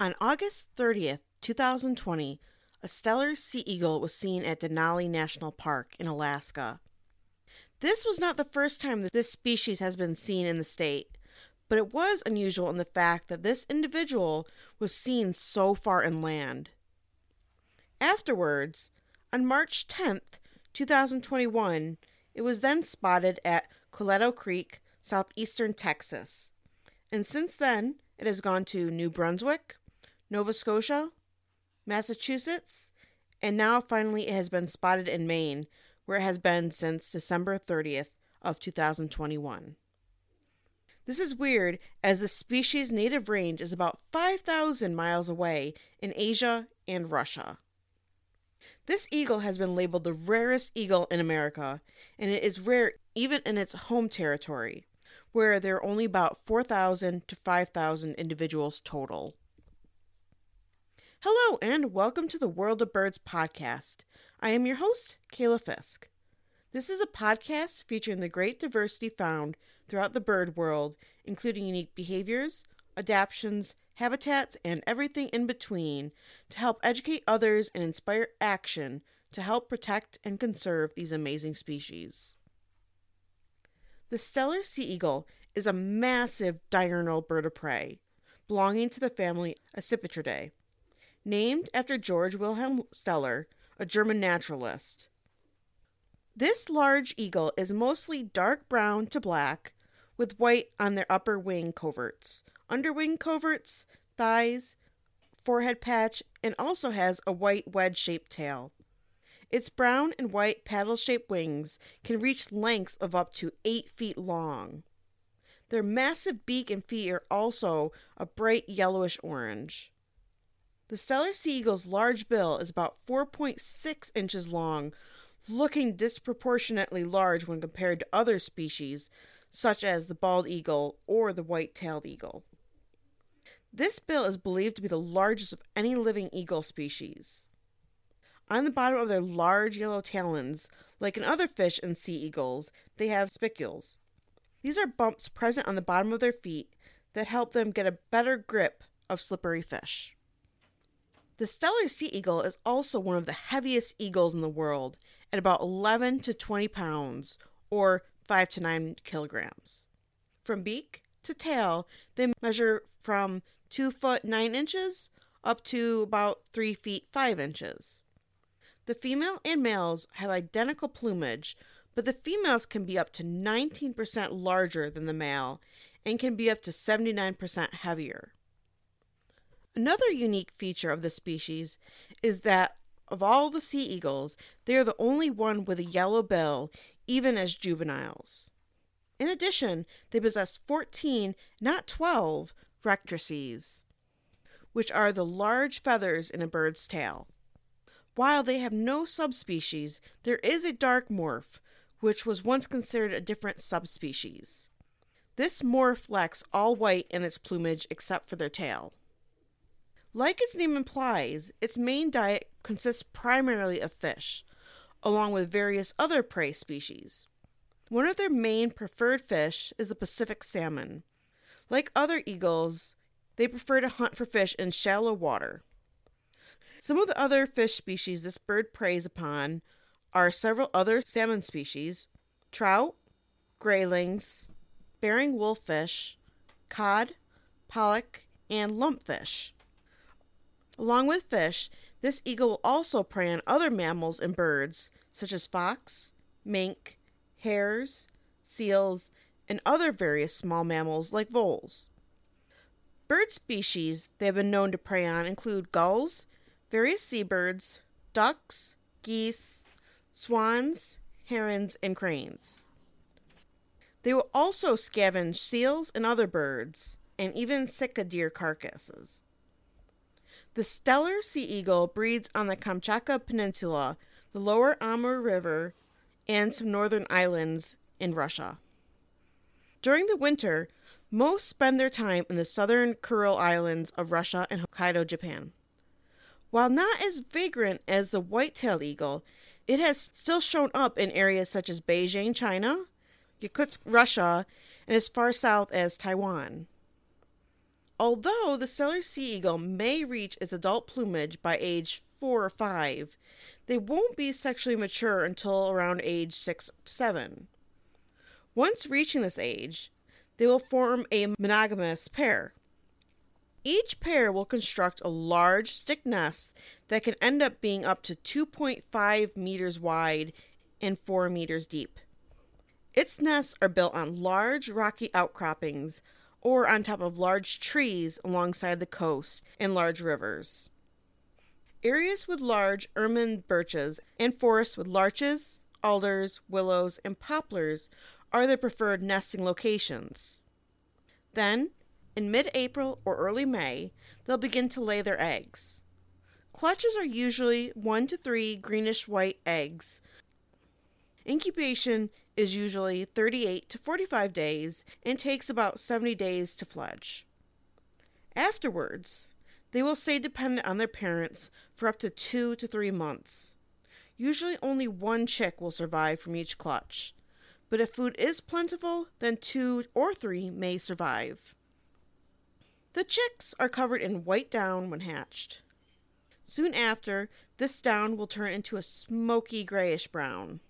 On August 30th, 2020, a Steller sea eagle was seen at Denali National Park in Alaska. This was not the first time that this species has been seen in the state, but it was unusual in the fact that this individual was seen so far inland. Afterwards, on March 10th, 2021, it was then spotted at Coletto Creek, southeastern Texas. And since then, it has gone to New Brunswick, Nova Scotia, Massachusetts, and now finally it has been spotted in Maine, where it has been since December 30th of 2021. This is weird as the species' native range is about 5,000 miles away in Asia and Russia. This eagle has been labeled the rarest eagle in America, and it is rare even in its home territory, where there are only about 4,000 to 5,000 individuals total. Hello, and welcome to the World of Birds podcast. I am your host, Kayla Fisk. This is a podcast featuring the great diversity found throughout the bird world, including unique behaviors, adaptations, habitats, and everything in between, to help educate others and inspire action to help protect and conserve these amazing species. The Steller sea eagle is a massive diurnal bird of prey belonging to the family Accipitridae named after George Wilhelm Steller, a German naturalist. This large eagle is mostly dark brown to black, with white on their upper wing coverts, underwing coverts, thighs, forehead patch, and also has a white wedge shaped tail. Its brown and white paddle shaped wings can reach lengths of up to 8 feet long. Their massive beak and feet are also a bright yellowish orange. The Steller sea eagle's large bill is about 4.6 inches long, looking disproportionately large when compared to other species, such as the bald eagle or the white tailed eagle. This bill is believed to be the largest of any living eagle species. On the bottom of their large yellow talons, like in other fish and sea eagles, they have spicules. These are bumps present on the bottom of their feet that help them get a better grip of slippery fish. The Steller sea eagle is also one of the heaviest eagles in the world at about 11 to 20 pounds or 5 to 9 kilograms. From beak to tail, they measure from 2 foot 9 inches up to about 3 feet 5 inches. The female and males have identical plumage, but the females can be up to 19% larger than the male and can be up to 79% heavier. Another unique feature of the species is that of all the sea eagles, they are the only one with a yellow bill, even as juveniles. In addition, they possess 14, not 12, rectrices, which are the large feathers in a bird's tail. While they have no subspecies, there is a dark morph, which was once considered a different subspecies. This morph lacks all white in its plumage except for their tail. Like its name implies, its main diet consists primarily of fish, along with various other prey species. One of their main preferred fish is the Pacific salmon. Like other eagles, they prefer to hunt for fish in shallow water. Some of the other fish species this bird preys upon are several other salmon species, trout, graylings, Bering wolffish, cod, pollock, and lumpfish. Along with fish, this eagle will also prey on other mammals and birds, such as fox, mink, hares, seals, and other various small mammals like voles. Bird species they have been known to prey on include gulls, various seabirds, ducks, geese, swans, herons, and cranes. They will also scavenge seals and other birds, and even sika deer carcasses. The stellar sea eagle breeds on the Kamchatka Peninsula, the lower Amur River, and some northern islands in Russia. During the winter, most spend their time in the southern Kuril Islands of Russia and Hokkaido, Japan. While not as vagrant as the white-tailed eagle, it has still shown up in areas such as Beijing, China, Yakutsk, Russia, and as far south as Taiwan. Although the Steller sea eagle may reach its adult plumage by age four or five, they won't be sexually mature until around age six to seven. Once reaching this age, they will form a monogamous pair. Each pair will construct a large stick nest that can end up being up to 2.5 meters wide and 4 meters deep. Its nests are built on large rocky outcroppings or on top of large trees alongside the coast and large rivers. Areas with large Erman birches and forests with larches, alders, willows, and poplars are their preferred nesting locations. Then, in mid April or early May, they'll begin to lay their eggs. Clutches are usually one to three greenish white eggs. Incubation is usually 38 to 45 days and takes about 70 days to fledge. Afterwards, they will stay dependent on their parents for up to two to three months. Usually, only one chick will survive from each clutch, but if food is plentiful, then two or three may survive. The chicks are covered in white down when hatched. Soon after, this down will turn into a smoky grayish brown.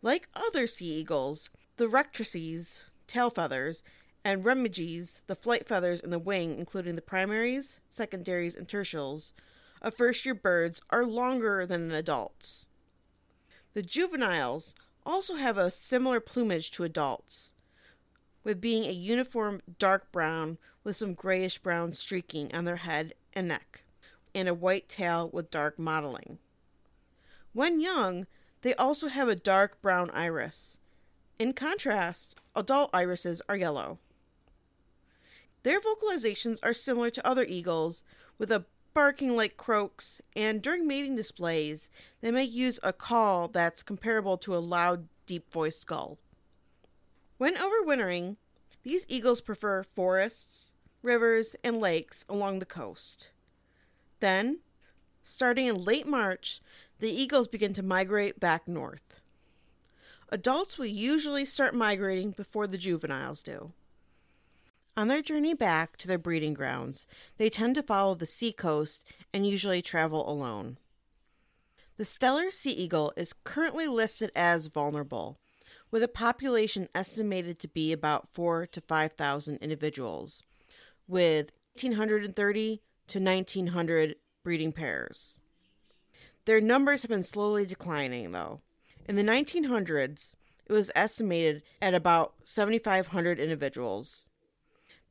Like other sea eagles, the rectrices, tail feathers, and remiges, the flight feathers in the wing, including the primaries, secondaries, and tertials, of first year birds are longer than in adults. The juveniles also have a similar plumage to adults, with being a uniform dark brown with some grayish brown streaking on their head and neck, and a white tail with dark mottling. When young, they also have a dark brown iris. In contrast, adult irises are yellow. Their vocalizations are similar to other eagles, with a barking like croaks, and during mating displays, they may use a call that's comparable to a loud, deep voiced gull. When overwintering, these eagles prefer forests, rivers, and lakes along the coast. Then, starting in late March, the eagles begin to migrate back north. Adults will usually start migrating before the juveniles do. On their journey back to their breeding grounds, they tend to follow the seacoast and usually travel alone. The Steller sea eagle is currently listed as vulnerable, with a population estimated to be about 4 to 5,000 individuals, with 1,830 to 1,900 breeding pairs. Their numbers have been slowly declining, though. In the 1900s, it was estimated at about 7,500 individuals.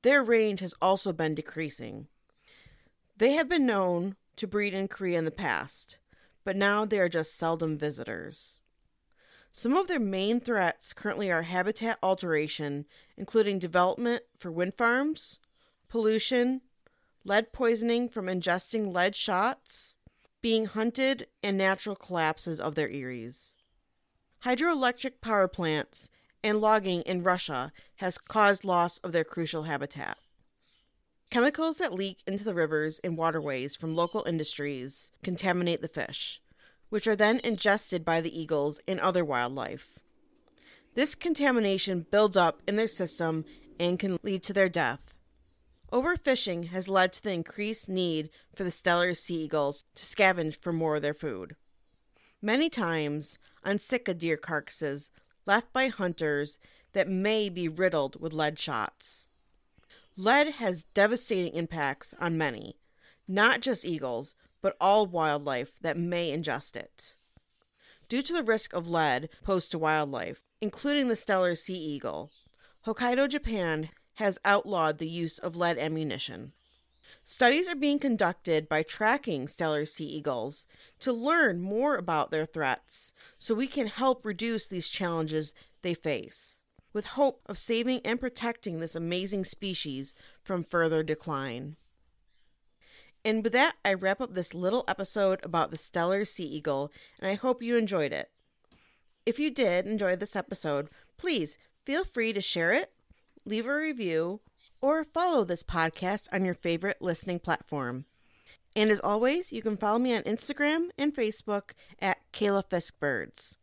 Their range has also been decreasing. They have been known to breed in Korea in the past, but now they are just seldom visitors. Some of their main threats currently are habitat alteration, including development for wind farms, pollution, lead poisoning from ingesting lead shots, being hunted, and natural collapses of their eyries. Hydroelectric power plants and logging in Russia has caused loss of their crucial habitat. Chemicals that leak into the rivers and waterways from local industries contaminate the fish, which are then ingested by the eagles and other wildlife. This contamination builds up in their system and can lead to their death. Overfishing has led to the increased need for the Steller sea eagles to scavenge for more of their food. Many times, on sika deer carcasses left by hunters that may be riddled with lead shots. Lead has devastating impacts on many, not just eagles, but all wildlife that may ingest it. Due to the risk of lead posed to wildlife, including the Steller sea eagle, Hokkaido, Japan has outlawed the use of lead ammunition. Studies are being conducted by tracking Steller sea eagles to learn more about their threats so we can help reduce these challenges they face, with hope of saving and protecting this amazing species from further decline. And with that, I wrap up this little episode about the Steller sea eagle, and I hope you enjoyed it. If you did enjoy this episode, please feel free to share it, leave a review, or follow this podcast on your favorite listening platform. And as always, you can follow me on Instagram and Facebook at Kayla Fisk Birds.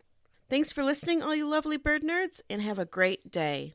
Thanks for listening, all you lovely bird nerds, and have a great day.